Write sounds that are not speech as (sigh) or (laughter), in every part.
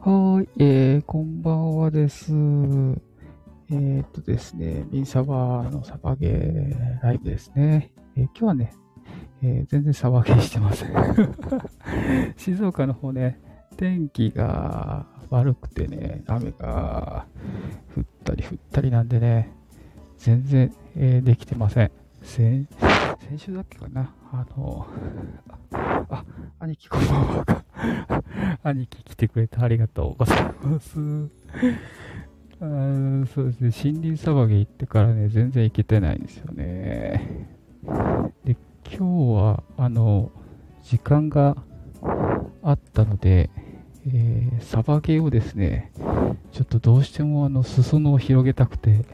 はい、えー、こんばんはです。えー、っとですね、ミンサバのサバゲーライブですね。えー、今日はね、えー、全然サバゲーしてません。(laughs) 静岡の方ね、天気が悪くてね、雨が降ったり降ったりなんでね、全然、えー、できてません。先先週だっけかなあの、あ、兄貴こんばんは。(laughs) 兄貴来てくれてありがとうございます。あそうですね、森林サバゲ行ってからね、全然行けてないんですよね。で、今日は、あの、時間があったので、えー、サバゲーをですね、ちょっとどうしてもあの、裾野を広げたくて、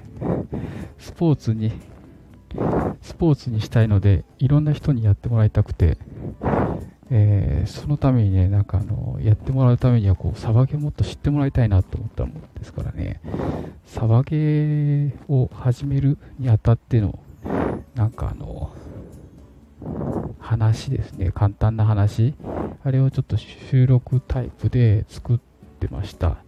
スポーツに、スポーツにしたいので、いろんな人にやってもらいたくて、えー、そのためにね、なんかあの、やってもらうためには、こう、サバゲもっと知ってもらいたいなと思ったもんですからね、サバゲーを始めるにあたっての、なんかあの、話ですね、簡単な話、あれをちょっと収録タイプで作ってました。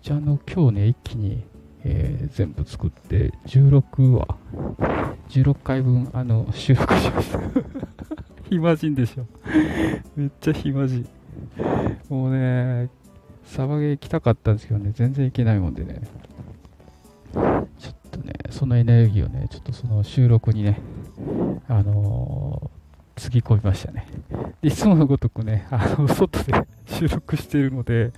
一応あの、今日ね、一気に、えー、全部作って、16話、16回分、あの、収録しました。暇人でしょ。めっちゃ暇人。もうね、サバゲー行きたかったんですけどね、全然行けないもんでね。ちょっとね、そのエネルギーをね、ちょっとその収録にね、あのー、つぎ込みましたね。いつものごとくね、あの、外で (laughs) 収録しているので、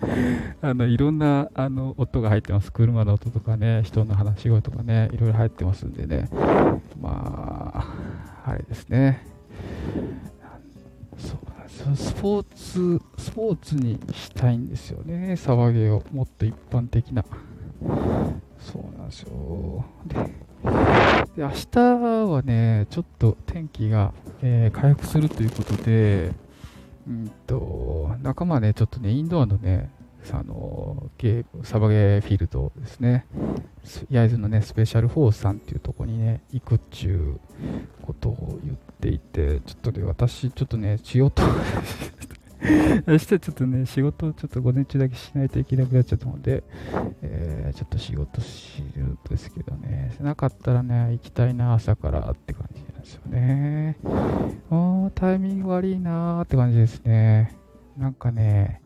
あの、いろんな、あの、音が入ってます。車の音とかね、人の話し声とかね、いろいろ入ってますんでね。まあ、あれですね。そうスポーツ、スポーツにしたいんですよね、サバゲーを。もっと一般的な。そうなんですよ。で、で明日はね、ちょっと天気が、えー、回復するということで、うんと、仲間ね、ちょっとね、インドアのね、あのゲームサバゲーフィールドですね、焼津のね、スペシャルフォースさんっていうとこにね、行くっちゅうことを言っていて、ちょっとね、私、ちょっとね、仕事明日ちょっとね、仕事ちょっと午前中だけしないといけなくなっちゃったので、えー、ちょっと仕事しるんですけどね、なかったらね、行きたいな、朝からって感じなんですよね。おー、タイミング悪いなーって感じですね。なんかね、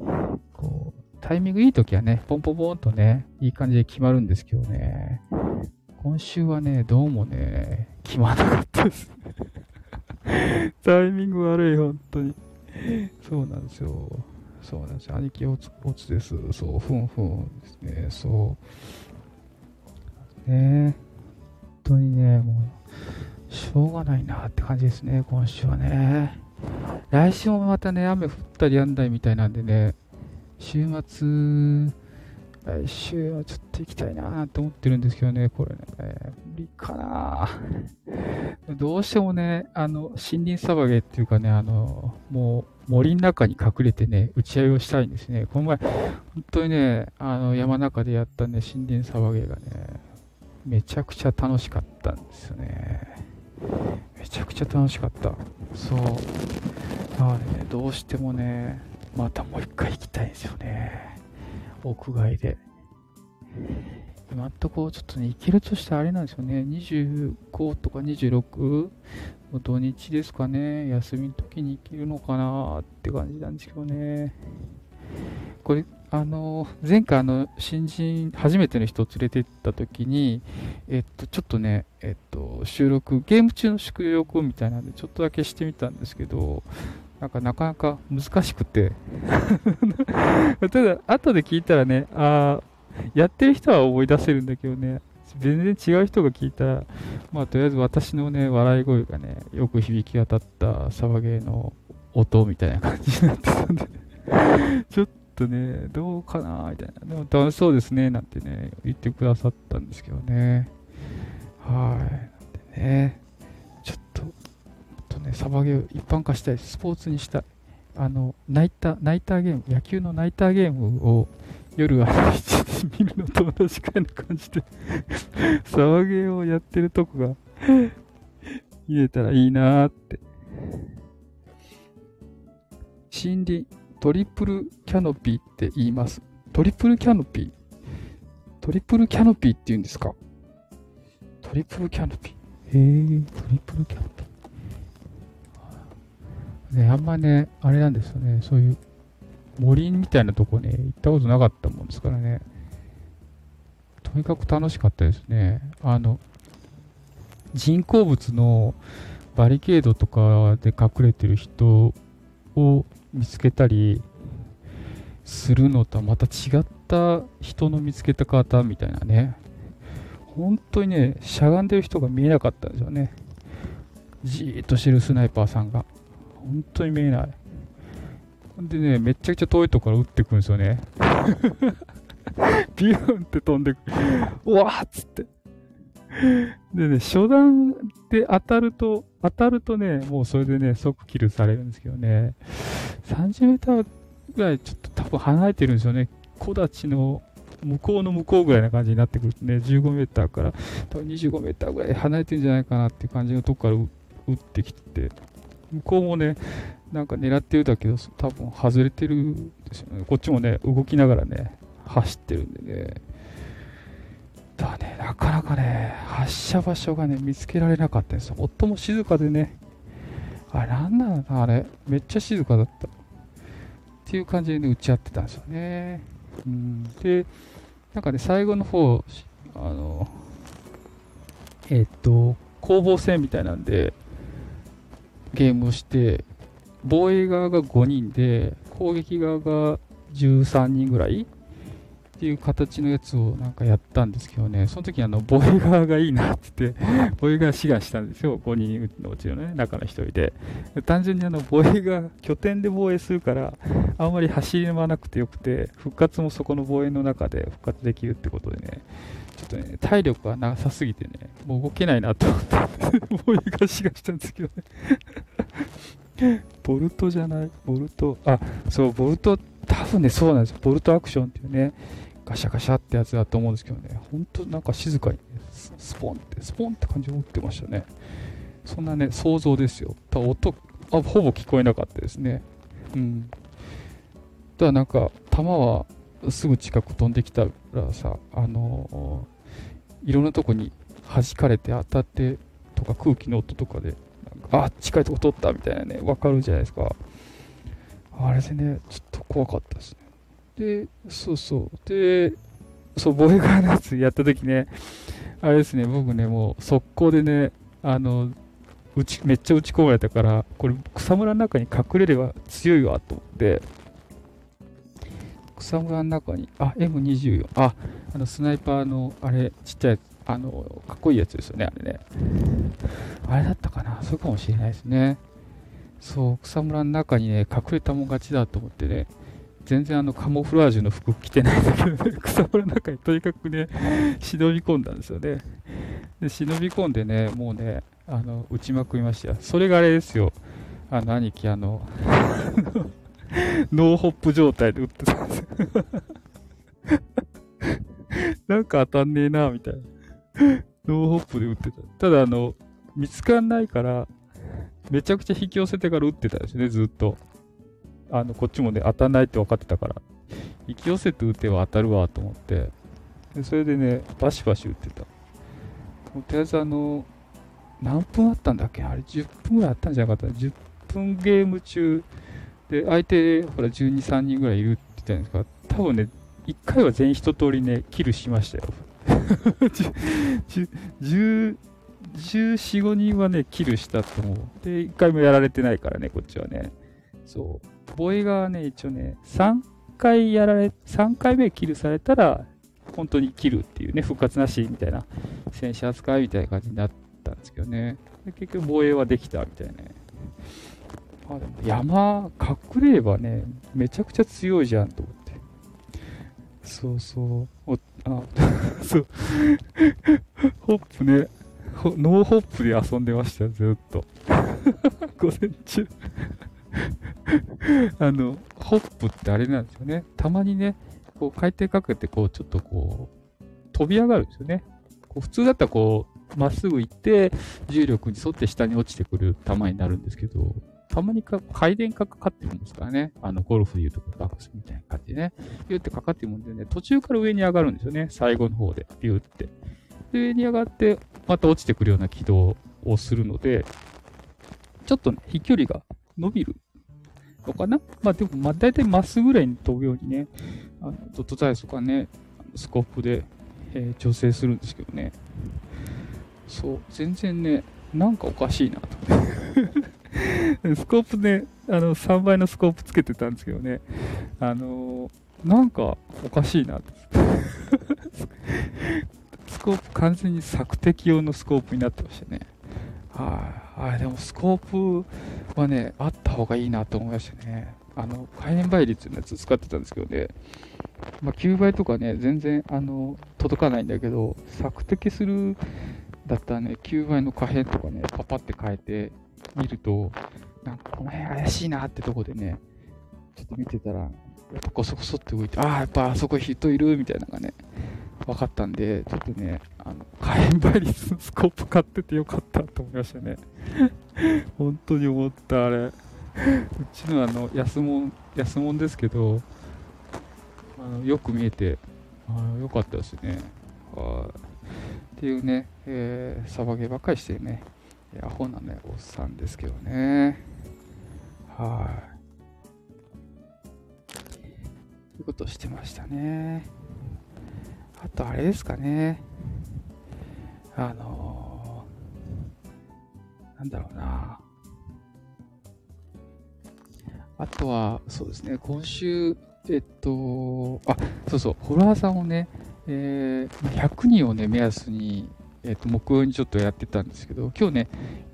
こう、タイミングいい時はね、ポンポンポンとね、いい感じで決まるんですけどね、今週はね、どうもね、決まらなかったですタイミング悪い、本当に。そうなんですよ。そうなんですよ。兄貴おつ、おつです。そう、ふんふんですね。そう。ね本当にね、もう、しょうがないなって感じですね、今週はね。来週もまたね、雨降ったりやんだりみたいなんでね、週末、来週はちょっと行きたいなと思ってるんですけどね、これね、え無理かなどうしてもね、あの、森林サバゲっていうかね、あの、もう森の中に隠れてね、打ち合いをしたいんですね。この前、本当にね、あの、山中でやったね、森林サバゲがね、めちゃくちゃ楽しかったんですよね。めちゃくちゃ楽しかった。そう。だからね、どうしてもね、またもう一回行きたいんですよね。屋外で。今んとこちょっとね、行けるとしたらあれなんですよね。25とか26土日ですかね。休みの時に行けるのかなって感じなんですけどね。これ、あの、前回あの、新人、初めての人を連れて行った時に、えっと、ちょっとね、えっと、収録、ゲーム中の宿録みたいなんで、ちょっとだけしてみたんですけど、なんかなかなか難しくて (laughs) ただ、後で聞いたらね、ああ、やってる人は思い出せるんだけどね、全然違う人が聞いたら、まあ、とりあえず私のね、笑い声がね、よく響き渡ったサバゲーの音みたいな感じになってたんで (laughs) ちょっとね、どうかなみたいな。でも楽しそうですね、なんてね、言ってくださったんですけどね。はい。なんでね、ね、サバゲーを一般化したい、スポーツにしたい。あの、ナイター、ナイターゲーム、野球のナイターゲームを夜は見るのと同じくらいな感じで (laughs) サバゲーをやってるとこが見れたらいいなーって。森林、トリプルキャノピーって言います。トリプルキャノピー？トリプルキャノピーって言うんですか？トリプルキャノピー。へえ、トリプルキャノピー。ね、あんまね、あれなんですよね、そういう森みたいなとこね、行ったことなかったもんですからね。とにかく楽しかったですね。あの、人工物のバリケードとかで隠れてる人を見つけたりするのとはまた違った人の見つけた方みたいなね。本当にね、しゃがんでる人が見えなかったんですよね。じーっとしてるスナイパーさんが。本当に見えない。ほんでね、めちゃくちゃ遠いとこから撃ってくるんですよね。(laughs) ビューンって飛んでくる。うわーっつって。でね、初段で当たると、当たるとね、もうそれでね、即キルされるんですけどね、30メーターぐらいちょっと多分離れてるんですよね。木立の向こうの向こうぐらいな感じになってくるとね、15メーターから多分25メーターぐらい離れてるんじゃないかなっていう感じのとこから撃ってきて、向こうもね、なんか狙ってるだけど、多分外れてるんですよね。こっちもね、動きながらね、走ってるんでね。だね、なかなかね、発射場所がね、見つけられなかったんですよ。夫も静かでね、あれ、なんなのあれ、めっちゃ静かだった。っていう感じでね、打ち合ってたんですよね。うん、で、なんかね、最後の方、あの、えっ、と、攻防戦みたいなんで、ゲームをして、防衛側が5人で、攻撃側が13人ぐらいっていう形のやつをなんかやったんですけどね、その時あの、防衛側がいいなって言って、(laughs) 防衛側志願したんですよ、5人のうちのね、中の1人で。単純にあの、防衛が拠点で防衛するから、あんまり走り回らなくてよくて、復活もそこの防衛の中で復活できるってことでね、とね、体力がなさすぎてね、もう動けないなと思って、(laughs) 防衛が志願したんですけどね。(laughs) ボルトじゃない？ボルト？あ、そう、ボルト、多分ね、そうなんですよ。ボルトアクションっていうね、ガシャガシャってやつだと思うんですけどね、ほんとなんか静かに、ね、スポンって、スポンって感じで打ってましたね。そんなね、想像ですよ。ただ音あ、ほぼ聞こえなかったですね。うん。ただなんか、弾はすぐ近く飛んできたらさ、あの、いろんなとこに弾かれて当たってとか空気の音とかで、なんかあ、近いとこ取ったみたいなね、わかるじゃないですか。あれでね、ちょっと怖かったですね。で、そうそう。で、そう、ボエガーのやつやった時ね、あれですね、僕ね、もう速攻でね、あの、打ちめっちゃ打ち込まれたから、これ草むらの中に隠れれば強いわと思って、草むらの中に、あ、M24、あ、あのスナイパーの、あれ、ちっちゃい、あの、かっこいいやつですよね、あれね。あれだったかな、そうかもしれないですね。そう、草むらの中にね、隠れたもん勝ちだと思ってね、全然あのカモフラージュの服着てないんだけどね、草むらの中にとにかくね、忍び込んだんですよね。で、忍び込んでね、もうね、あの、撃ちまくりました。それがあれですよ。あの、兄貴、あの、(laughs) (laughs) ノーホップ状態で撃ってたんですよ。(laughs) なんか当たんねえな、みたいな。ノーホップで撃ってた。ただ、あの、見つかんないから、めちゃくちゃ引き寄せてから撃ってたんですね、ずっと。あの、こっちもね、当たんないって分かってたから、引き寄せて撃てば当たるわと思って、でそれでね、バシバシ撃ってた。とりあえずあの、何分あったんだっけ？あれ10分ぐらいあったんじゃなかった ?10 分ゲーム中で、相手、ほら、12、3人ぐらいいるって言ったんですか多分ね、1回は全員一通りね、キルしましたよ。(laughs) 10、14、5人はね、キルしたと思う。で、1回もやられてないからね、こっちはね。そう。ボイがね、一応ね、3回やられ、3回目キルされたら、本当にキルっていうね、復活なしみたいな、戦士扱いみたいな感じになったんですけどね。で結局防衛はできたみたいなね。あ、でも山、隠れればね、めちゃくちゃ強いじゃんと思って。そうそう。おあ、(laughs) そう。ホップね、ノーホップで遊んでましたよ、ずっと。(laughs) 午前中 (laughs) あの、ホップってあれなんですよね。たまにね、こう回転かけて、こう、ちょっとこう、飛び上がるんですよね。こう普通だったらこう、まっすぐ行って、重力に沿って下に落ちてくる球になるんですけど、たまにか回電がかかってるんですからね。あの、ゴルフで言うとこバックスみたいな感じでね。ビューってかかってるもんでね、途中から上に上がるんですよね。最後の方で、ビューって。で、上に上がって、また落ちてくるような軌道をするので、ちょっとね、飛距離が伸びるのかなまあでも、まあ大体まっすぐらいに飛ぶようにね、あのドットザイスとかね、スコップで、えー、調整するんですけどね。そう、全然ね、なんかおかしいなと。(laughs) スコープね、あの、3倍のスコープつけてたんですけどね、あのー、なんかおかしいな (laughs) スコープ完全に索敵用のスコープになってましたね。はい、あ、でもスコープはね、あった方がいいなと思いましたね。あの、回転倍率のやつ使ってたんですけどね、まあ、9倍とかね、全然、あの、届かないんだけど、索敵するだったらね、9倍の可変とかね、パパって変えてみると、なんかこの辺怪しいなってとこでね、ちょっと見てたら、やっぱコソコソって動いて、ああ、やっぱあそこ人いるみたいなのがね、分かったんで、ちょっとね、あの、火炎倍率のスコープ買っててよかったと思いましたね。(laughs) 本当に思った、あれ。うちのあの、安物、安物ですけど、あのよく見えて、あよかったですね。っていうね、えー、サバゲーばっかりしてね、アホなね、おっさんですけどね。はい。ということしてましたね。あとあれですかね。あのー、なんだろうな。あとは、そうですね、今週、えっと、あ、そうそう、フォロワーさんをね、えー、100人をね、目安に、えっと、目標にちょっとやってたんですけど、今日ね、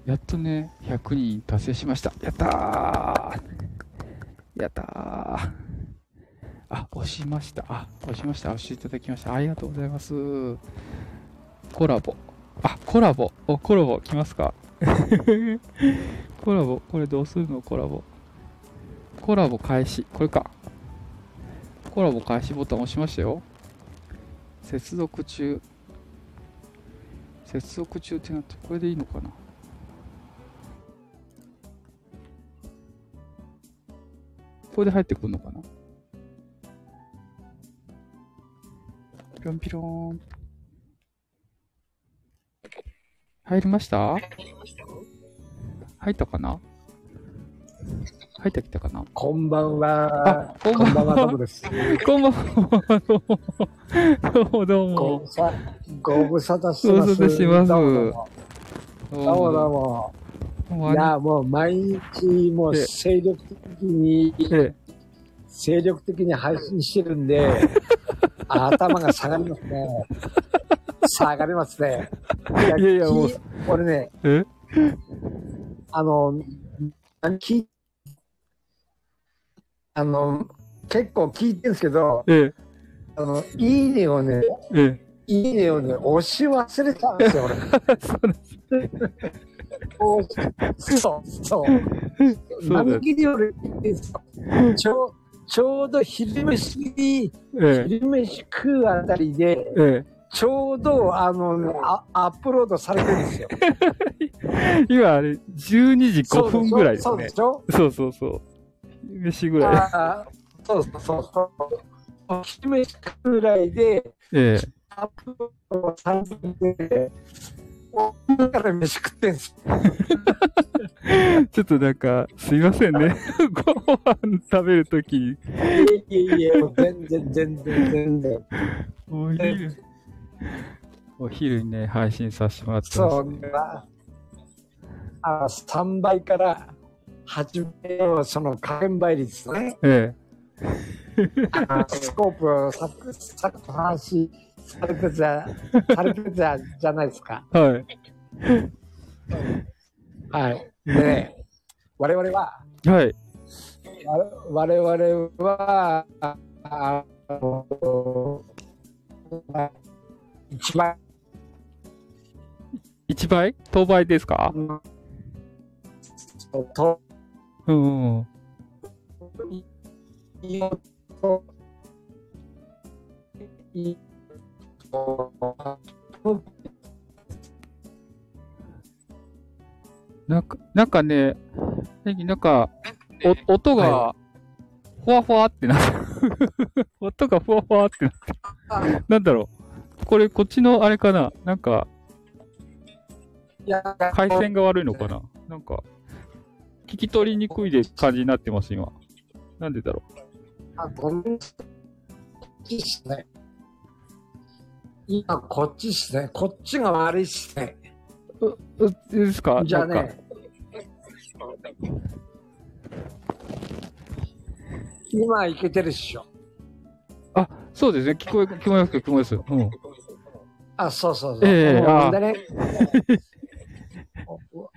やっとね、100人達成しました。やったーやったーあ、押しました。あ、押しました。押していただきました。ありがとうございます。コラボ。あ、コラボ。お、コラボ来ますか？コラボ。これどうするの？コラボ。コラボ開始。これか。コラボ開始ボタン押しましたよ。接続中。接続中ってなって、これでいいのかな？これで入ってくるのかな？ピロンピロン。入りました？入ったかな？入ってきたかな？こんばんは。こんばんは、トムです。こんばんは。どうも、どうも。ご無沙汰してます。ご無沙汰してます。どうもどうも。いや、もう毎日、もう精力的に、精力的に配信してるんで、(laughs) 頭が下がりますね。下がりますね。いやいや、もう。俺ね、え？あの、聞あの、結構聞いてるんですけど、ええ、あの、いいねをね、ええ、いいねをね、押し忘れたんですよ、俺。(laughs) そうそう。そう。何気に俺聞いてるんですよ。ちょちょうど昼飯、ええ、昼飯食うあたりで、ええ、ちょうど、あの、アアップロードされてるんですよ。(laughs) 今あれ、12時5分ぐらいですね。そうでしょ？そうそうそう。昼飯ぐらい。そうそうそう。昼飯ぐらいで、ええ、アップロードされてて、だから飯食ってんす (laughs) ちょっとなんか、すいませんね。(laughs) ご飯食べるときに。いえいえいえ、全然全然全然。お昼、お昼にね、配信させてもらってます、ね。そうな。あ、3倍から始めよう、その加減倍率ね。ええ。あスコープをさっき話されてた、されてたじゃないですか。はい。はい。でね、我々は、はい。我々は、あの、一倍。一倍？当倍ですか？そう、と、うん。なんか、なんかね、なんか、お音が、ふわふわってなって、(laughs) 音がふわふわってなって、なんだろう。これ、こっちのあれかな？なんか、回線が悪いのかな？なんか、聞き取りにくいで感じになってます、今。なんでだろう。あ、ごめんなさいっすね。今、こっちっすね。こっちが悪いっすね。う、う、ですか？じゃあね。今いけてるっしょ。あ、そうですね。聞こえ、聞こえます聞こえます。うん。あ、そうそうそう。ええー、あ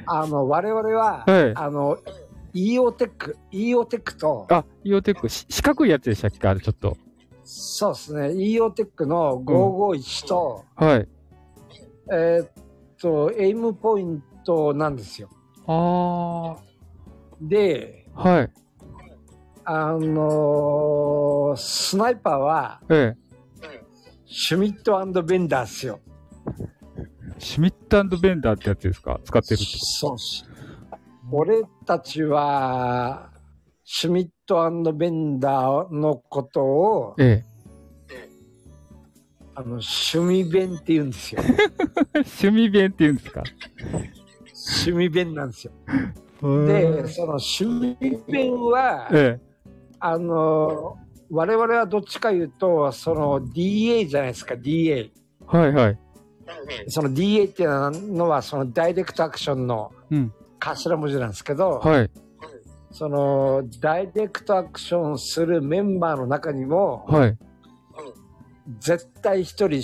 あの、我々は、はい、あの、EO テック、EO テックと、あ、EO テック、四角いやつでしたっけあれ、ちょっと。そうですね。EO テックの551と、うん、はい。えー、っと、エイムポイントなんですよ。ああ。で、はい。あのー、スナイパーは、ええ。シュミットベンダーっすよ。シュミットベンダーってやつですか？使ってるってそうし。俺たちは、シュミットベンダーのことを、ええ。あの、趣味弁って言うんですよ。(laughs) 趣味弁って言うんですか？趣味弁なんですよ。で、その趣味弁は、ええ。あの、我々はどっちか言うと、その DA じゃないですか、DA。はいはい。その DA っていうのは、そのダイレクトアクションの頭文字なんですけど、はい。そのダイレクトアクションするメンバーの中にも、はい。絶対一人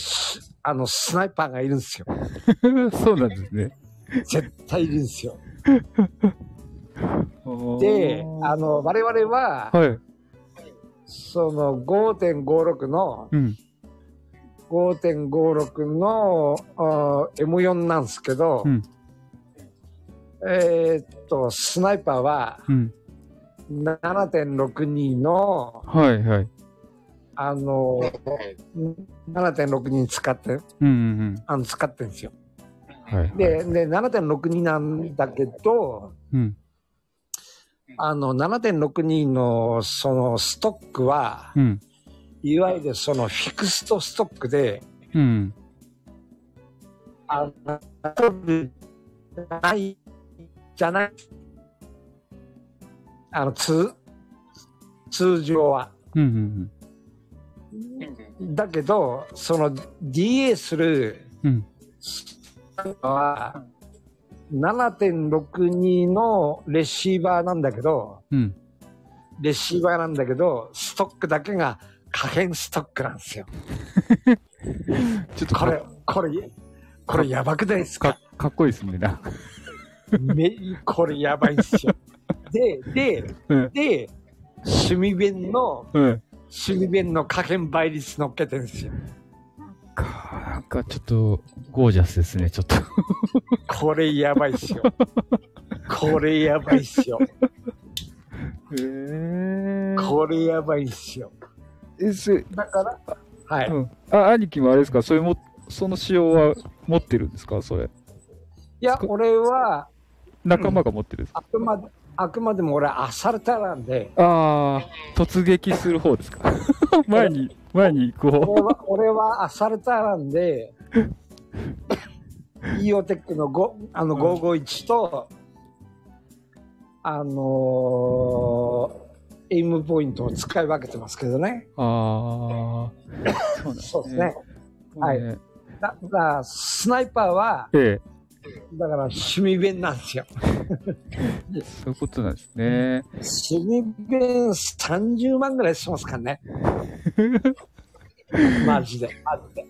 あの、スナイパーがいるんですよ。(laughs) そうなんですね。絶対いるんですよ。(laughs) で、あの、我々は、はい。その5.56の、うん、5.56の M4 なんですけど、うん、えー、っと、スナイパーは、7.62の、はいはい。あの、7.62使って、うんうんうん、あの使ってるんですよ。はい、で、で、7.62なんだけど、うん、あの、7.62のそのストックは、うん、いわゆるそのフィクストストックで、うん、あの、ない、じゃない、あの、通、通常は。うんうんうん、だけど、その DA する、うん、は、7.62のレシーバーなんだけど、うん、レシーバーなんだけど、ストックだけが可変ストックなんですよ。ちょっとこれ、これ、これやばくないですか？かっこいいですね、な。め、これやばいっすよ。で、で、(laughs) うん、で、趣味弁の、うん、趣味弁の可変倍率乗っけてるんですよ。か、なんかちょっと、ゴージャスですね、ちょっと。これやばいっすよ。これやばいっすよ。へえ。これやばいっすよ。だから、はい、うん。あ、兄貴もあれですか？それも、その仕様は持ってるんですか？それ。いや、俺は、仲間が持ってるんですか、うん、あくまで、あくまでも俺はアサルタなんで。ああ、突撃する方ですか？(laughs) 前に、前に行く方。俺は、俺はアサルタなんで、(laughs) イオテックの5あの551と、あのー、エイムポイントを使い分けてますけどね。ああ、そうですね。はい。だから、スナイパーは、ええだから趣味弁なんですよ。そういうことなんですね。趣味弁30万ぐらいしますからね。(laughs) マジで、マジで。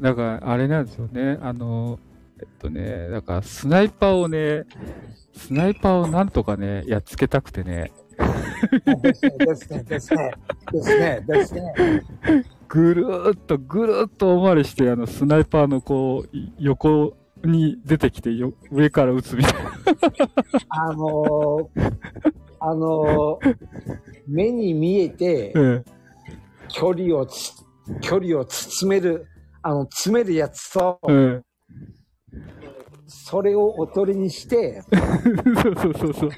だから、あれなんですよね。あの、えっとね、だからスナイパーをね、スナイパーをなんとかね、やっつけたくてね。ですね、ですね、ですね、ですね。ぐるーっと、ぐるーっとおまれして、あの、スナイパーのこう、横に出てきてよ、上から撃つみたいな。あのー、あのー、目に見えて、距離をつ、距離を包める、あの、詰めるやつと、それをおとりにして、そうそうそうそう。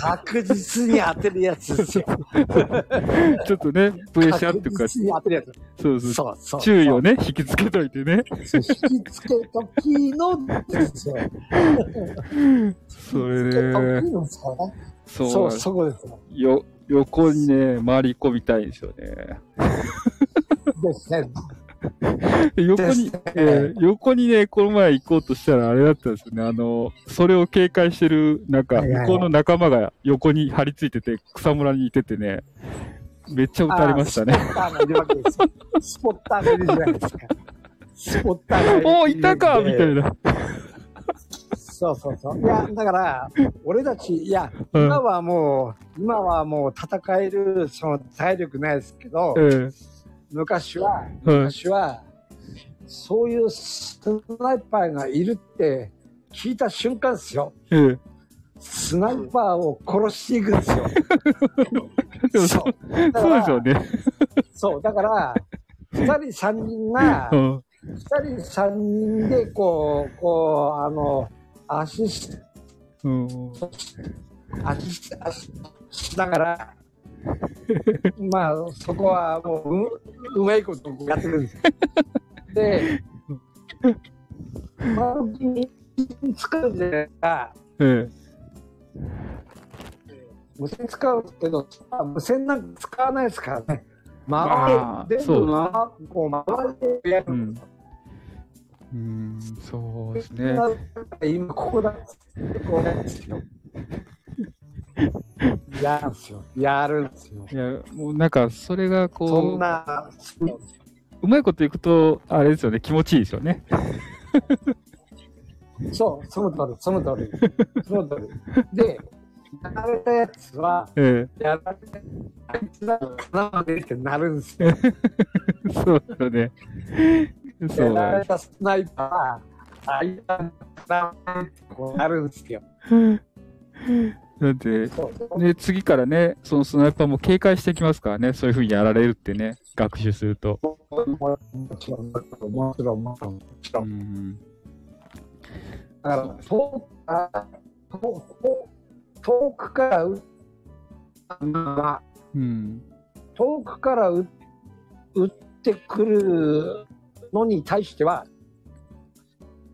確実に当てるやつですよ。(laughs) ちょっとね、プレッシャーっていうか、確実に当てるやつ。そうそう。そうそう注意をね、引きつけといてね。引きつけときのですよ。それで、そう、そう、そこですよ。横にね、回り込みたいんですよね。ですね。(laughs) 横に、えー、横にね、この前行こうとしたらあれだったんですよね。あの、それを警戒してる、なんか、向こうの仲間が横に張り付いてて、草むらにいててね、めっちゃ撃たれましたね。スポッターがいるじゃないですか。スポッターがいる。(laughs) おいたかみたいな。そうそうそう。いや、だから、俺たち、いや、今はもう、今はもう戦える、その体力ないですけど、昔は、昔は、そういうスナイパーがいるって聞いた瞬間ですよ。スナイパーを殺していくんですよ。(laughs) そう。そうですよね。そう、だから、二人三人が、二人三人で、こう、こう、あの、アシスト、うん、アシスト、アシしながら、(laughs) まあ、そこはもう、う、うまいことやってるんです。(laughs) で、まあ、使うじゃないですか。無線使うけど、無線なんか使わないですからね。回って、全部回、こう回ってやるんですよ。うん、そうですね。今ここだ。ここですよ。(laughs) やるんすよ。やるんすよ。いや、もうなんか、それがこう。そんな、うまいこといくと、あれですよね、気持ちいいですよね。(laughs) そう、その通り、その通り。その通り。で、やられたやつは、ええ、やられた、あいつらかなでってなるんですよ。(laughs) そうだね。そうやられたスナイパー、あいつらかなってこうなるんですよ。だって、ね、次からね、そのスナイパーも警戒してきますからね、そういうふうにやられるってね、学習すると。もちろん。だから、遠遠くから撃まうん、遠くから撃ってくるのに対しては、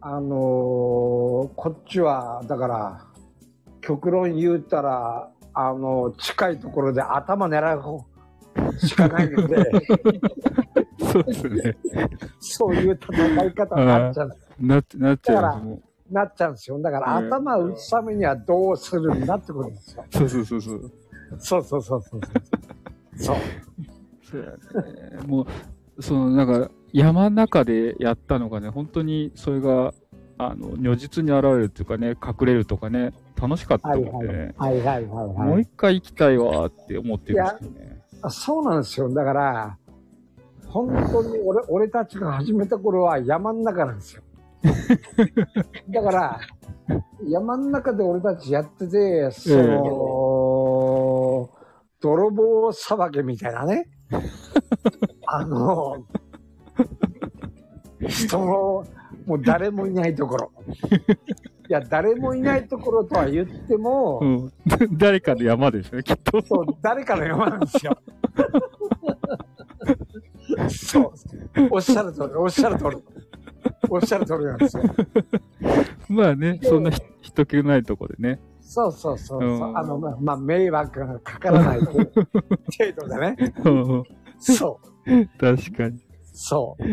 あのー、こっちは、だから、極論言うたら、あの、近いところで頭狙う方しかないので、(laughs) そうですね。そういう戦い方になっちゃう。ななっちゃうなっちゃうんですよ。だから、頭打つためにはどうするんだってことですよ。そうそうそうそう。そうそうそうそう。そう。そうやね。もう、その、なんか、山の中でやったのがね、本当にそれが、あの、如実に現れるっていうかね、隠れるとかね、楽しかったもんね。はいはいはい、はい、もう一回行きたいわって思ってるんですよね。そうなんですよ。だから、本当に俺俺たちが始めた頃は山の中なんですよ。(laughs) だから、山の中で俺たちやってて、その、えー、泥棒さばけみたいなね。(laughs) あの、人も、もう誰もいないところ。(laughs) いや、誰もいないところとは言っても、うん、(laughs) 誰かの山ですね、きっと。そう、誰かの山なんですよ。そう。おっしゃる通り、おっしゃる通り。おっしゃる通りなんですよ。まあね、そんな人気ないとこでね。そうそうそう。うん、あの、まあ、まあ、迷惑がかからない程度でね。そう。確かに。そう。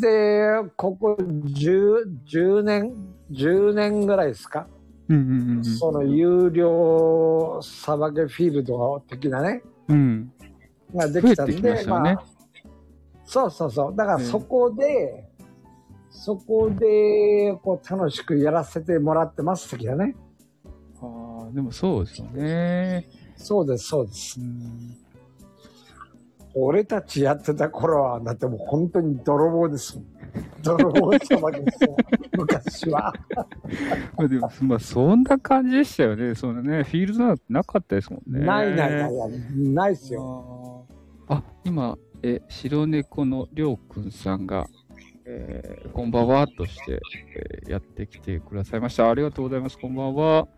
で、ここ10、10年、10年ぐらいですか、うんうんうん、その有料サバゲフィールド的なね、うん、ができたんで、まね、まあ、そうそうそう。だからそこで、そこで、こう、楽しくやらせてもらってます、的だね。ああ、でもそうですよね。そうです、そうです。俺たちやってた頃は、だってもう本当に泥棒です。泥棒様ですよ、昔は。(laughs) でも、まあ、そんな感じでしたよね。そのね、フィールドなんてなかったですもんね。ないないない、ないっすよ。あ、今、え、白猫のりょうくんさんが、ええー、こんばんはとして、えー、やってきてくださいました。ありがとうございます。こんばんは。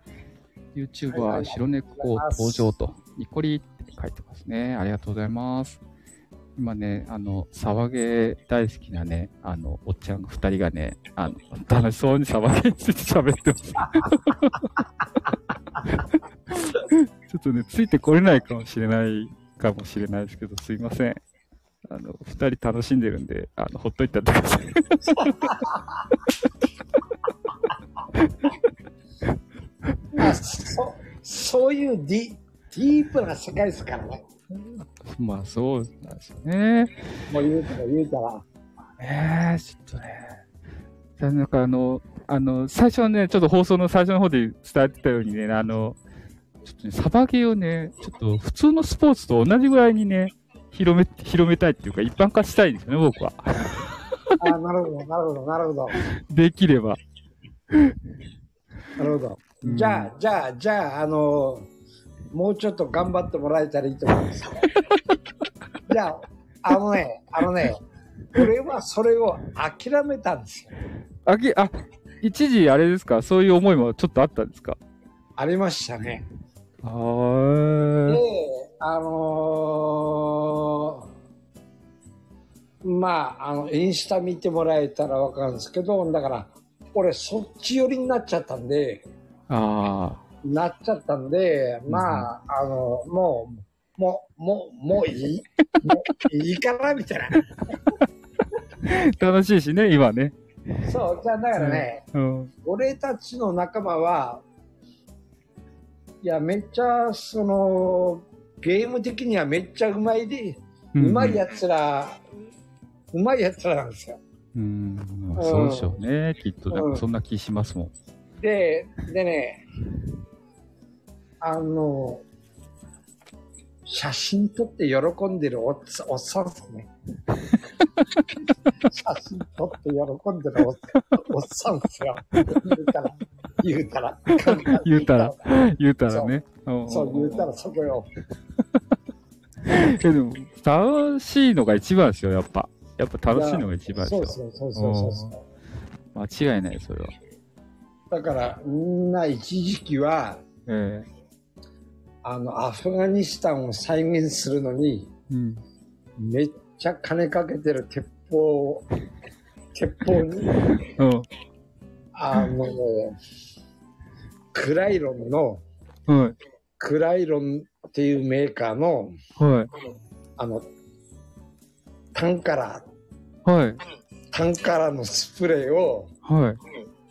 YouTuber 白猫登場と、ニコリって書いてますね。ありがとうございます。今ね、あの、騒げ大好きなね、あの、おっちゃん二人がね、あの、楽しそうに騒げについて喋ってます。(laughs) ちょっとね、ついてこれないかもしれないかもしれないですけど、すいません。あの、二人楽しんでるんで、あの、ほっといてください。(laughs) あそそういうディディープな世界ですからね。(laughs) まあそうなんですよね。もう言うたら言うたら。ええー、ちょっとね。なんかあの、あの、最初はね、ちょっと放送の最初の方で伝えてたようにね、あの、ちょっとね、サバゲーをね、ちょっと普通のスポーツと同じぐらいにね、広め、広めたいっていうか、一般化したいんですよね、僕は。(laughs) あなるほど、なるほど、なるほど。できれば。なるほど。じゃあ、じゃあ、じゃあ、あのもうちょっと頑張ってもらえたらいいと思います。(laughs) じゃあ、あのね、あのね、俺はそれを諦めたんですよ。あき、あ、一時あれですか？そういう思いもちょっとあったんですか？ありましたね。あで、あのー、まあ、あの、インスタ見てもらえたらわかるんですけど、だから、俺そっち寄りになっちゃったんで、ああ。なっちゃったんで、まあ、あの、もう、もう、もう、もういい？もういいかなみたいな。(laughs) 楽しいしね、今ね。そう、じゃあだからね、うん、俺たちの仲間は、いや、めっちゃ、その、ゲーム的にはめっちゃうまいで、うまいやつら、うまいやつらなんですよ。うん、そうでしょうね、きっと、そんな気しますもん。で、でね、あの、写真撮って喜んでるおっおっさんですね。(laughs) 写真撮って喜んでるおっおっさんですよ。言うたら、言うたら。言うたら、言うたらね。そう、言うたらそこよ。(laughs) え、でも、楽しいのが一番ですよ、やっぱ。やっぱ楽しいのが一番ですよ。そうそうそうそうそう間違いない、それは。だから、みんな一時期は、ええあの、アフガニスタンを再現するのに、うん、めっちゃ金かけてる鉄砲、鉄砲に、うん、あの、クライロンの、はい、クライロンっていうメーカーの、はい、あの、タンカラー、はい、タンカラーのスプレーを、はい、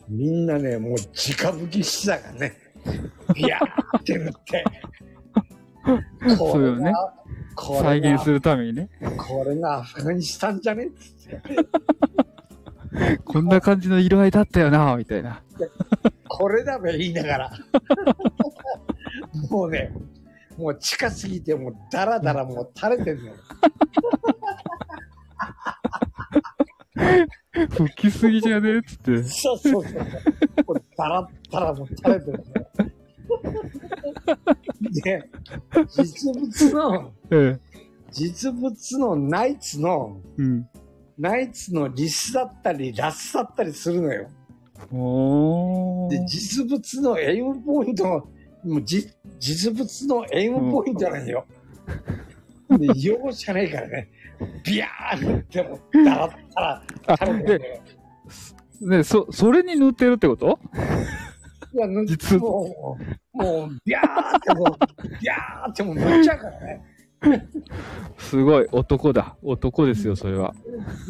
みんなね、もう直吹きしたがね、(laughs) ビヤーって塗って、(laughs) そうよね。再現するためにね。これがアフガニスタンじゃねって。(laughs) こんな感じの色合いだったよな、みたいな。これだべ言いながら。もうね、もう近すぎて、もうダラダラもう垂れてんのよ。吹きすぎじゃねえっつって。そうそうそう。もうダラダラもう垂れてるのよ。で、実物の、実物のナイツの、うん、ナイツのリスだったり、ラスだったりするのよ。で、実物のエイムポイントもうじ実物のエイムポイントなんよ。で、容赦ないからね。ビャーっても、だらったら、るね、そ、それに塗ってるってこと？いや、塗ってもう、もう、ビャーってもう、ビャーってもう塗っちゃうからね。すごい、男だ。男ですよ、それは。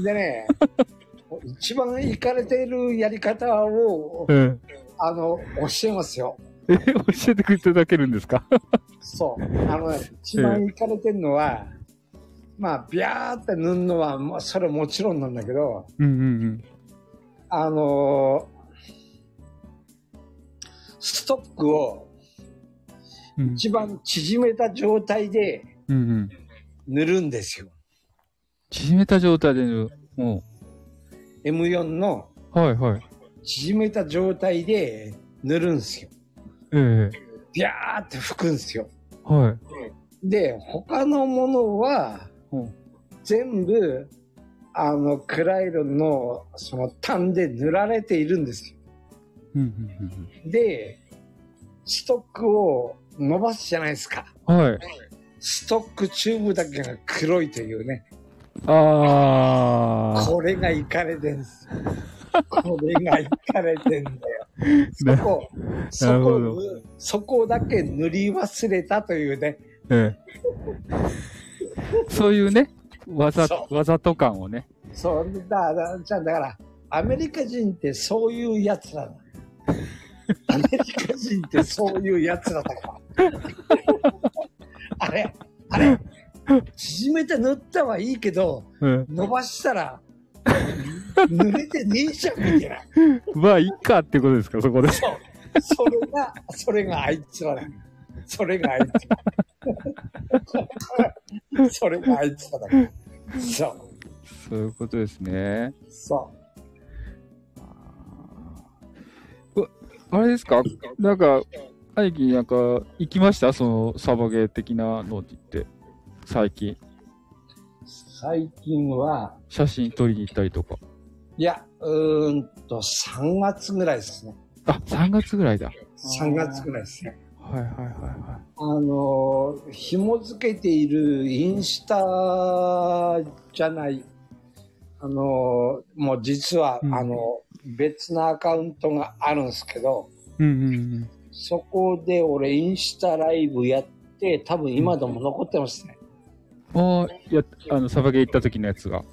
でね、(laughs) 一番いかれているやり方を、うん、あの、教えますよ。え、教えてくれていただけるんですか？そう。あの、ね、一番いかれてるのは、まあ、ビャーって塗るのは、まあ、それもちろんなんだけど、うんうんうん、あのストックを一番縮めた状態で塗るんですよ。縮めた状態で塗る。う M4 のはいはい。縮めた状態で塗るんですよ。ええビャーって吹くんですよ。はい。で、他のものは全部あの、クライロンの、その、炭で塗られているんですよ。で、ストックを伸ばすじゃないですか。はい。ストックチューブだけが黒いというね。ああ。これがいかれてんすこれがいかれてんだよ。(laughs) そこ、そこ、そこだけ塗り忘れたというね。ええ、そういうね、わざ、わざと感をね。そう、だ、だ、じゃだから、アメリカ人ってそういうやつらだ。アメリカ人ってそういうやつらだから。(laughs) あれ、あれ、縮めて塗ったはいいけど、うん、伸ばしたら、塗れてねえじゃん、みたいな。まあ、いいかってことですか、そこで。そう。それが、それがあいつらだ。それがあいつら。(laughs) それがあいつらだ。そう。そういうことですね。そう。あれですか？なんか、兄貴なんか、行きました？その、サバゲー的なのって言って、最近。最近は、写真撮りに行ったりとか。いや、うーんと、3月ぐらいですね。あ、3月ぐらいだ。3月ぐらいですね。はいはいはいはい。あの、紐付けているインスタじゃない、あの、もう実は、うん、あの、別のアカウントがあるんですけど、うんうんうん、そこで俺インスタライブやって、多分今でも残ってますね。うん、ああ、や、あの、サバゲ行った時のやつが。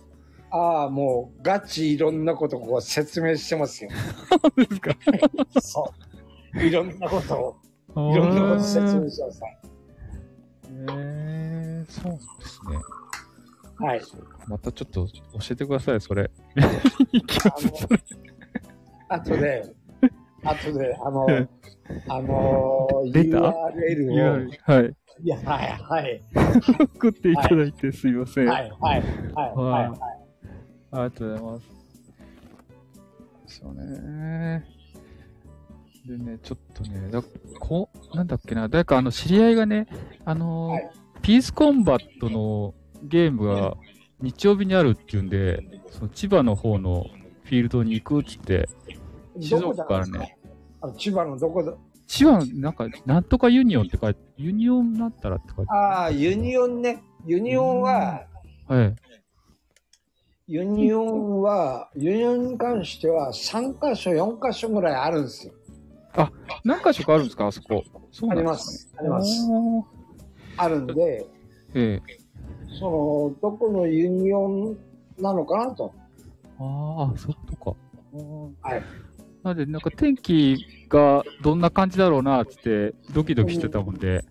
ああ、もう、ガチいろんなことこう説明してますよ。(laughs) そうですか？(laughs) そう。いろんなことを、いろんなこと説明してます。へえー、そうですね。はい。またちょっと教えてください、それ。あとで、あとで、あの、(laughs) あの、URL を、はい。いや、はい、はい。送っていただいてすいません。はい、はい、はい、はい。ありがとうございます。そうね。でね、ちょっとね、だこなんだっけな、誰かあの、知り合いがね、あの、はい、ピースコンバットのゲームが日曜日にあるっていうんで、その千葉の方のフィールドに行くっつって、静岡からね。あ千葉のどこだ？千葉の、なんか、なんとかユニオンって書いて、ユニオンだったらって書いてああ、ユニオンね。ユニオンは、はい。ユニオンは、ユニオンに関しては3箇所、4箇所ぐらいあるんですよ。あ、何箇所かあるんですか？あそこ。そうなんですか、ね、あります。あります。あるんで、ええ。その、どこのユニオンなのかなと。ああ、そっとか。はい。なんで、なんか天気がどんな感じだろうなって、ドキドキしてたもんで、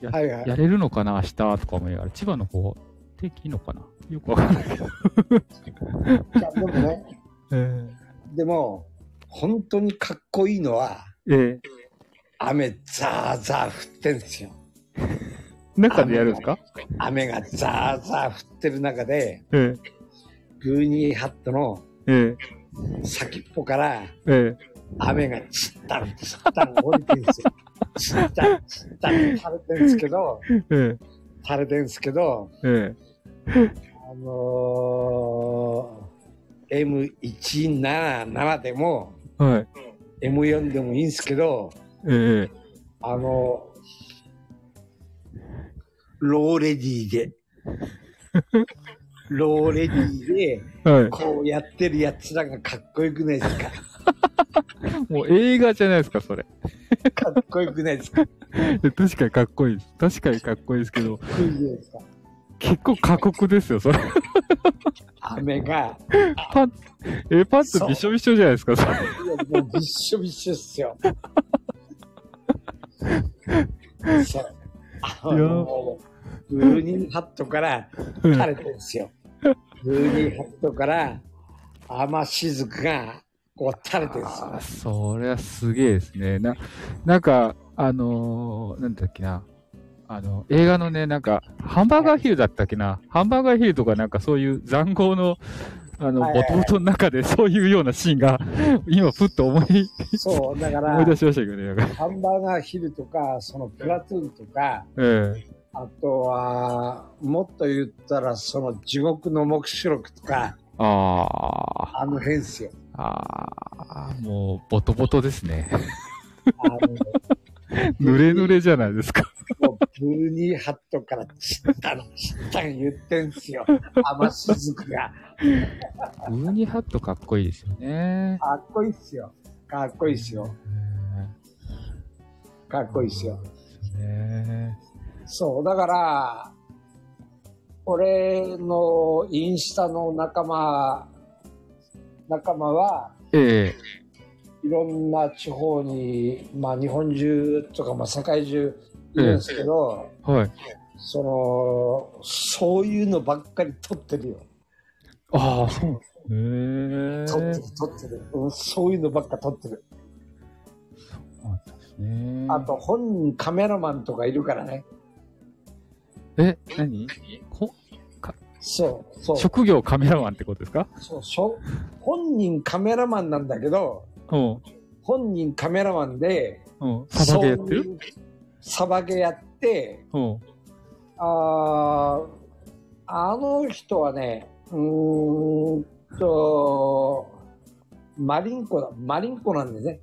やはいはい、やれるのかな、明日とか思いながら、千葉の方、天気いいのかな？よくわかんないけど。(laughs) でもね、(laughs) えー、でも、本当にかっこいいのは、えー、雨ザーザー降ってんですよ。(laughs) 中でやるんですか？雨がザーザー降ってる中で、えー、グーニーハットの、えー、先っぽから、ええ、雨がちったん、ちったん降りてるんですよ。ちったん、ちったん垂れてるんですけど、(laughs) ええ、垂れてるんですけど、ええ、あのー、M177 でも、はい、M4 でもいいんですけど、ええ、あのー、ローレディーで、(laughs) ローレディーで、こうやってるやつらがかっこよくないですか？もう映画じゃないですか、それ。かっこよくないですか？(laughs) 確かにかっこいいです。確かにかっこいいですけど。いいですか結構過酷ですよ、それ。雨が。パン、え、パンツびしょびしょじゃないですか、それ。もうびっしょびしょっすよ。そう。あの、ブルーニンハットから垂れてるんですよ。ブルーニンハットから雨雫がこう垂れてるんですよ。それはすげえですね。な、なんか、あのー、なんだっけな。あの、映画のね、なんか、ハンバーガーヒルだったっけな？ハンバーガーヒルとかなんかそういう残酷の、あの、ボトボトの中でそういうようなシーンが、今、ふっと思い、そう、だから、思い出しましたけどね。ハンバーガーヒルとか、そのプラトゥーンとか、ええあとは、もっと言ったら、その地獄の目視録とか、ああ。あの辺っすよ。ああ、もう、ボトボトですね。あの、(laughs) ぬれぬれじゃないですか。もう、ブルーニーハットからちったの、ちったん言ってんすよ。雨しずくが。ブルーニーハットかっこいいですよね。かっこいいっすよ。かっこいいっすよ。かっこいいっすよ。そう、だから、俺のインスタの仲間、仲間は、ええ、いろんな地方に、まあ日本中とか、まあ世界中いるんですけど、ええ、はい。その、そういうのばっかり撮ってるよ。ああ、そう。へえ。撮ってる、撮ってる。そういうのばっか撮ってる。ね。あと本人カメラマンとかいるからね。え、何？ほかそう、そう。職業カメラマンってことですか？そう、しょ本人カメラマンなんだけど、うん、本人カメラマンで、うん、サバゲーやってる？サバゲーやって、うん、ああの人はね、うーんと、マリンコだ、マリンコなんでね、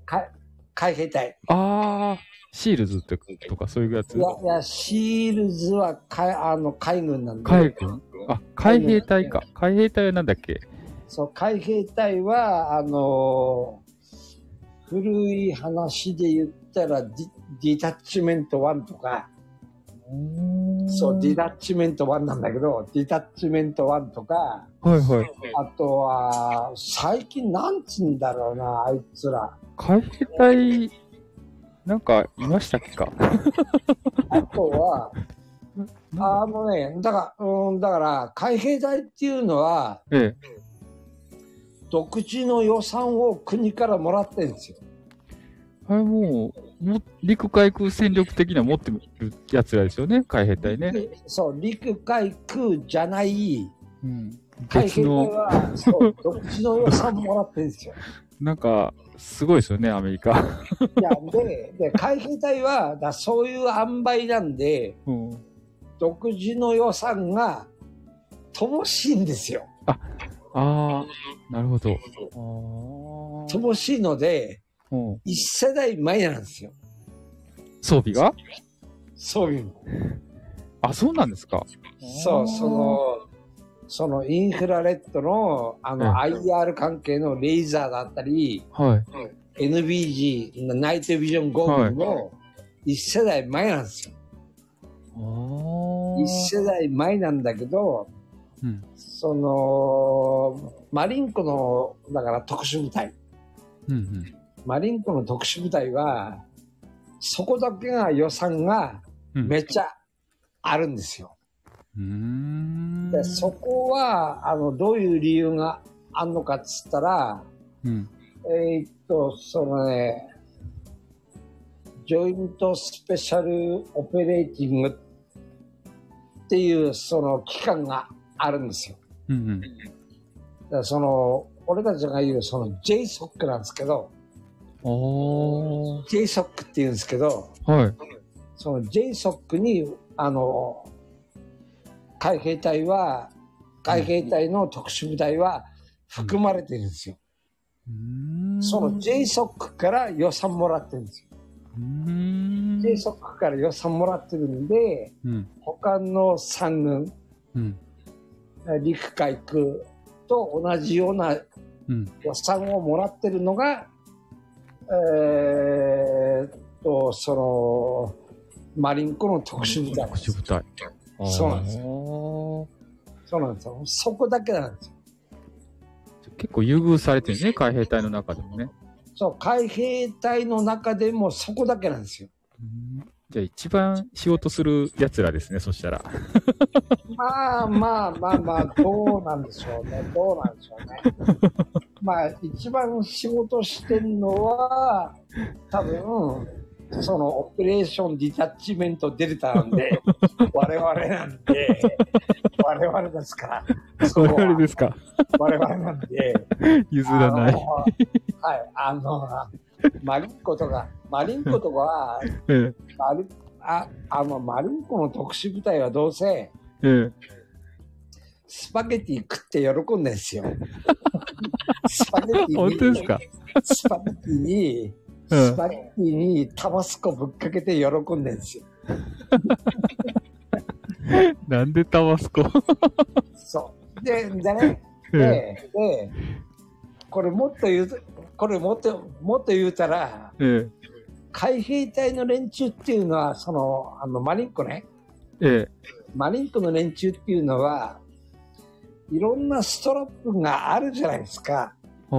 海兵隊。ああ、シールズってとかそういうやつ？いや、いや、シールズは海あの海軍なんで。海軍？あ、海兵隊か。海兵隊はなんだっけ？そう、海兵隊は、あのー、古い話で言ったらディ、ディタッチメント1とか、そう、ディタッチメント1なんだけど、ディタッチメント1とか、はいはい。あとは、最近なんつうんだろうな、あいつら。海兵隊、なんか、いましたっけか？あとは、(laughs) あのね、だから、うん、だから、海兵隊っていうのは、ええ、独自の予算を国からもらってるんですよ。あれもう、も陸海空戦力的には持ってるやつらですよね、海兵隊ね。そう、陸海空じゃない、うん、海兵隊は、そう、独自の予算もらってるんですよ。(laughs) なんか、すごいですよね、アメリカ。いや、で、で海兵隊は、だそういう塩梅なんで、うん、独自の予算が乏しいんですよ。あ、ああ、なるほど。乏しいので、一世代前なんですよ。装備が？装備も。あ、そうなんですか。そう、その、そのインフラレッドの、あの、IR 関係のレーザーだったり、はい、NBG、ナイトビジョンゴーグルの一世代前なんですよ。一世代前なんだけど、うん、その、マリンコの、だから特殊部隊。うんうんマリンコの特殊部隊は、そこだけが予算がめっちゃあるんですよ。うん、でそこは、あの、どういう理由があるのかっつったら、うん、えー、っと、そのね、ジョイントスペシャルオペレーティングっていうその機関があるんですよ。うんうん、その、俺たちが言うその JSOC なんですけど、JSOC って言うんですけど、はい、その JSOC に、あの、海兵隊は、海兵隊の特殊部隊は含まれてるんですよ。その JSOC から予算もらってるんですよ。JSOC から予算もらってるんで、うん、他の三軍、うん、陸海空と同じような予算をもらってるのが、えー、っと、その、マリンコの特殊部隊。特殊部隊。そうなんですよ。そうなんですよ。そこだけなんですよ。結構優遇されてるね、海兵隊の中でもね。そう、海兵隊の中でもそこだけなんですよ。じゃあ一番仕事する奴らですね、そしたら。まあまあまあまあ、どうなんでしょうね。(laughs) どうなんでしょうね。まあ、一番仕事してるのは、多分、そのオペレーションディタッチメントデルタなんで、(laughs) 我々なんで、我々ですから。(laughs) 我々ですか。我々なんで。譲らない。はい、あの、(laughs) マリンコとか、マリンコとかは、ええ、マリあ、あの、マリンコの特殊部隊はどうせ、ええ。スパゲティ食って喜んでんすよ。(laughs) スパゲティに、本当ですか？スパゲティに、うんスパゲティにタバスコぶっかけて喜んでんすよ。(laughs) なんでタバスコ？そう。で、でね、えで、で、これもっと言うと、これもっと、もっと言うたら、え。え海兵隊の連中っていうのは、その、あの、マリンコね、え。えマリンコの連中っていうのは、いろんなストラップがあるじゃないですか。そ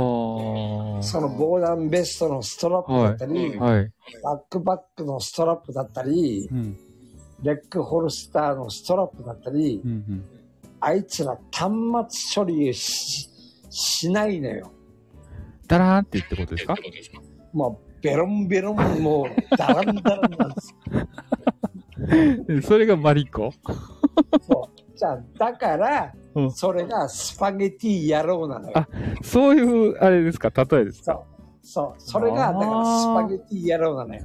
の防弾ベストのストラップだったり、はい。バックバックのストラップだったり、うん。レッグホルスターのストラップだったり、うんうん。あいつら端末処理ししないのよ。ダラーンって言ってことですか？もうベロンベロン、もうダランダランなんです (laughs) それがマリコ？そう。じゃあ、だから、うんそれがスパゲティ野郎なのよあ。そういう、あれですか？例えですか？そう。そう。それが、だからスパゲティ野郎なのよ。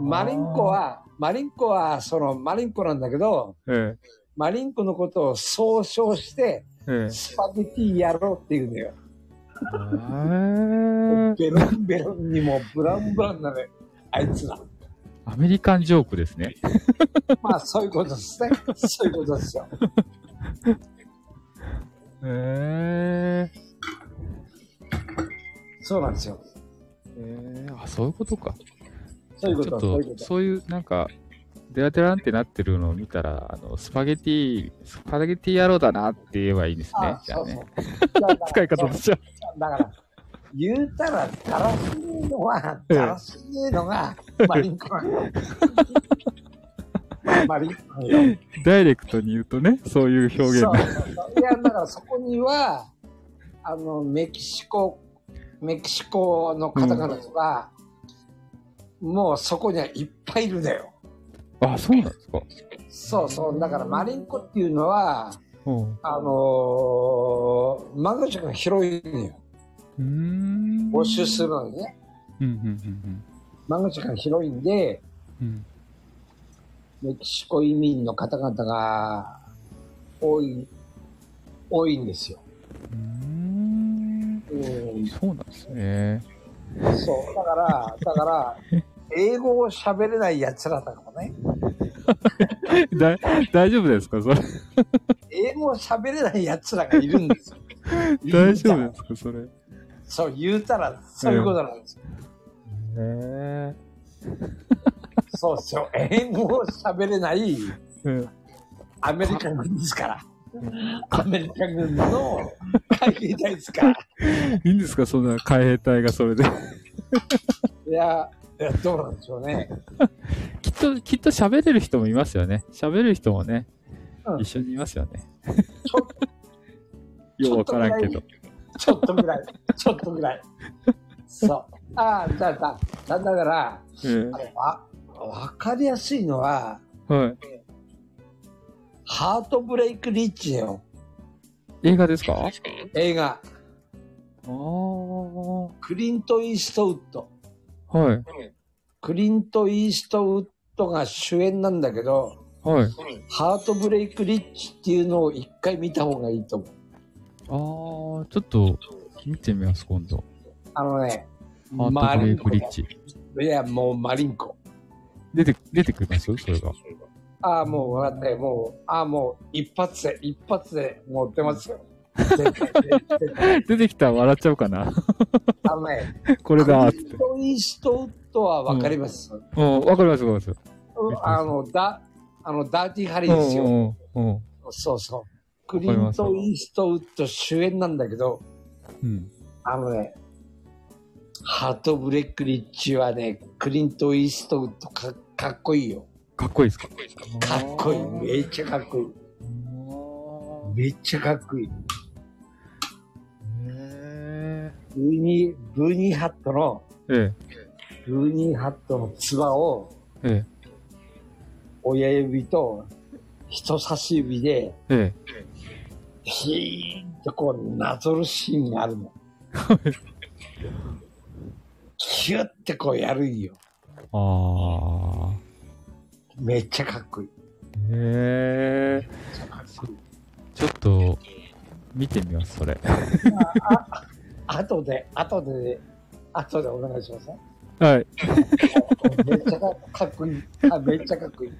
マリンコ、は、マリンコは、その、マリンコなんだけど、えマリンコのことを総称して、え。ええ。スパゲティ野郎って言うのよ。ベロンベロンにもブランブランなのよ。あいつら。アメリカンジョークですね。(laughs) まあ、そういうことですね。そういうことですよ。へえ。そうなんですよ。ええ、あ、そういうことか。そういうこと、ちょっと、そういうなんか、デラデランってなってるのを見たら、あの、スパゲティ、スパゲティ野郎だなって言えばいいんですねあ。じゃあね。そう (laughs) 使い方としては。だから、言うたら、だらしねえのは、ええだらしねえのが、マリンコなのよ。まあマリンコなのよ。ダイレクトに言うとね、そういう表現そうが。そうそういや、だからそこには、あの、メキシコ、メキシコの方々とか、もうそこにはいっぱいいるんだよ。あ、そうなんですか。そうそう。だからマリンコっていうのは、うん。あのー、間口が広いのよ。募集するのにね。うん、うん、うん間口が広いんで、うん。メキシコ移民の方々が多い、多いんですよ。うん。そうなんですね。そう。だから、だから、(laughs) 英語を喋れない奴らとかもね、(laughs) だ、大丈夫ですか？それ。英語を喋れない奴らがいるんですよ。(laughs) 大丈夫ですか？それ。へそう、言うたら、そういうことなんですよ。え。そうですよ。英語を喋れないうん。アメリカ軍ですから。アメリカ軍の海兵隊ですから。いいんですか？そんな海兵隊がそれで。いや、いやどうなんでしょうね。きっと、きっと喋れる人もいますよね。喋れる人もね、うん一緒にいますよね。ちょようわからんけど。ちょっとぐらい、ちょっとぐらい。そう。ああ、じゃあ、だ、だだから、えあれわ、わかりやすいのは、えはい。ハートブレイクリッチだよ。映画ですか？あ映画。クリント・イーストウッド。はい。クリント・イーストウッドが主演なんだけど、はい。ハートブレイクリッチっていうのを一回見た方がいいと思う。ああ、ちょっと見てみます、今度。あのね、ハートブレイクリッチ。いや、もうマリンコ。出て、出てくりますそれが。ああ、もう分かったよ。もう、ああ、もう一発で、一発でもう出ますよ。(laughs) 出てきたら笑っちゃうかな。あのね、これだーってクリン。ト・イーストウッドは分かります？うん、わかります、わかります。あの、ダ、あの、ダーティーハリーですよ。うんそうそう。クリント・イーストウッド主演なんだけど、うん。あのね、ハートブレイクリッチはね、クリント・イーストウッドかかっこいいよ。かっこいいですか？かっこいい。めっちゃかっこいい。めっちゃかっこいい。へブーニー、ブーニーハットの、え。ブーニーハットのつばをえ親指と人差し指で、え。えヒーンとこうなぞるシーンがあるの。キュッてこうやるんよ。え。あめっちゃかっこいい。へえちょっと、見てみます、それ。ああ後で、後で、後でお願いしますはい。めっちゃかっこいい。あ、めっちゃかっこいい。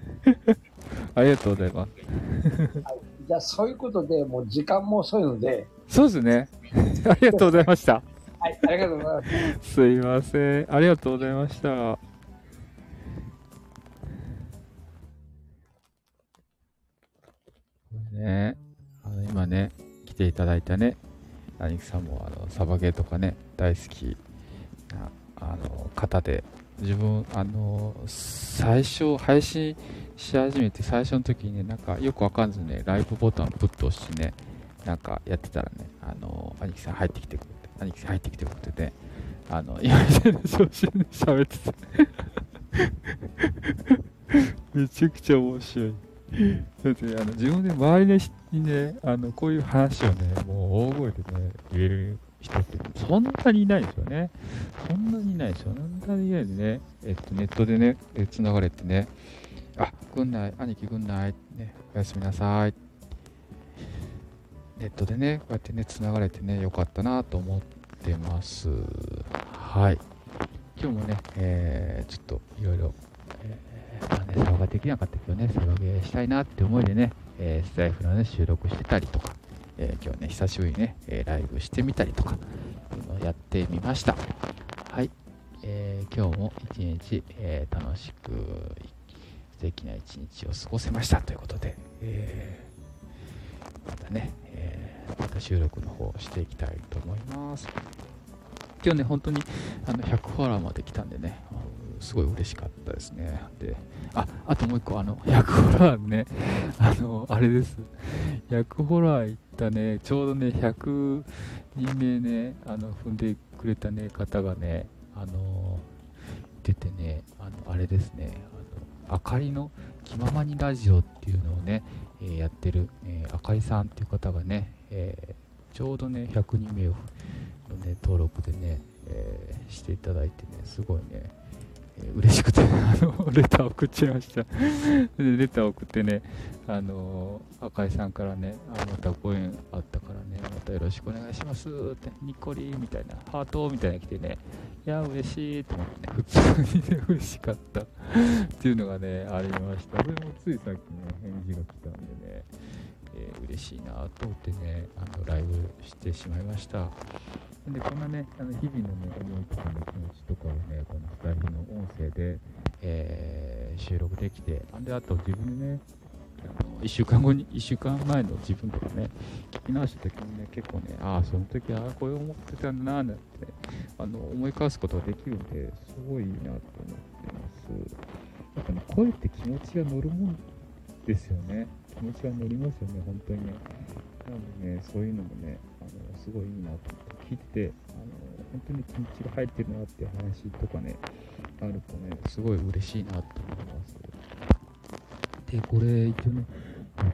ありがとうございます。はい、じゃあ、そういうことで、もう時間も遅いので。そうですね。(laughs) ありがとうございました。はい、ありがとうございます。すいません。ありがとうございました。ね、あの今ね、来ていただいたね、兄貴さんもあのサバゲーとかね、大好きなあの方で、自分、あの最初、配信し始めて最初の時にね、なんかよくわかんずね、ライブボタンプッと押してね、なんかやってたらね、あの兄貴さん入ってきてくれて、兄貴さん入ってきてくれてね、あの、今みたいな調子で喋ってて (laughs) めちゃくちゃ面白い。だってあの自分で周りにね、あのこういう話をね、もう大声でね、言える人ってそんなにいないですよね。そんなにいないですよ。そんなにいないでね、えっと、ネットでね、つながれてね、あ、軍内、兄貴軍内、ね、おやすみなさい。ネットでね、こうやってね、つながれてね、よかったなと思ってます。はい。今日もね、えー、ちょっといろいろ、えー、まあね、騒ができなかったけどね、騒げしたいなって思いでね、えー、スタイフのね、収録してたりとか、えー、今日ね、久しぶりにね、えライブしてみたりとか、やってみました。はい。えー、今日も一日、えー、楽しく、素敵な一日を過ごせましたということで、えー、またね、えー、また収録の方していきたいと思います。今日ね、本当にあの100フォロワーまで来たんでね、すごい嬉しかったですね。で、あ、あともう一個、あの、100フォロワーね、(laughs) あの、あれです。100フォロワーいったね、ちょうどね、100人目ね、あの、踏んでくれたね、方がね、あの、出てね、あの、あれですね、あ、かりの気ままにラジオっていうのをね、えー、やってる、えー、あかりさんっていう方がね、えー、ちょうどね、100人目を、ね、登録でね、えしていただいてね、すごいね、えー、嬉しくて、あの、レター送っちゃいました。で、(laughs) レター送ってね、あの、赤井さんからね、あまたご縁あったからね、またよろしくお願いしますって、にっこりみたいな、ハートみたいな来てね、いや、嬉しいと思ってね、普通にね、嬉しかったっていうのがね、ありました。それもついさっきね、返事が来たんでね、えー、嬉しいなと思ってね、あの、ライブしてしまいました。で、こんなね、あの日々のね、思いとかの気持ちとかをね、この2人の音声で、えー、収録できて、で、あと自分でね、1週間後に、1週間前の自分とかね、聞き直した時にね、結構ね、ああ、その時、ああ、こう思ってたんだな、なんて、ねあの、思い返すことができるんで、すごいいいなと思ってます。やっぱね、声って気持ちが乗るもんですよね。気持ちが乗りますよね、本当にね。なのでね、そういうのもね、あの、すごいいいなと思って。聞いて、あの本当に気持ちが入ってるなっていう話とかね、あるとね、すごい嬉しいなと思います。で、これ、一応ね、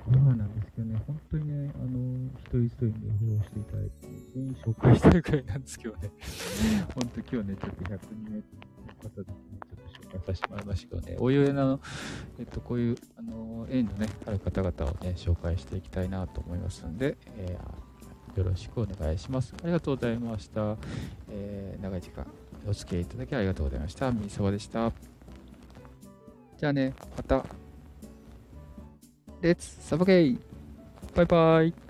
コロナなんですけどね、本当にね、あの、一人一人にフォローしていただいて、全員紹介したいくらいなんですけどね、(laughs) 本当今日ね、ちょっと100人目の方ですね、ちょっと紹介させてもらいましたけどね、おいおいの、えっと、こういう、あの、縁のね、ある方々をね、紹介していきたいなと思いますんで、えーよろしくお願いします。ありがとうございました。えー、長い時間お付き合いいただきありがとうございました。みそばでした。じゃあね、また。レッツサバゲイバイバイ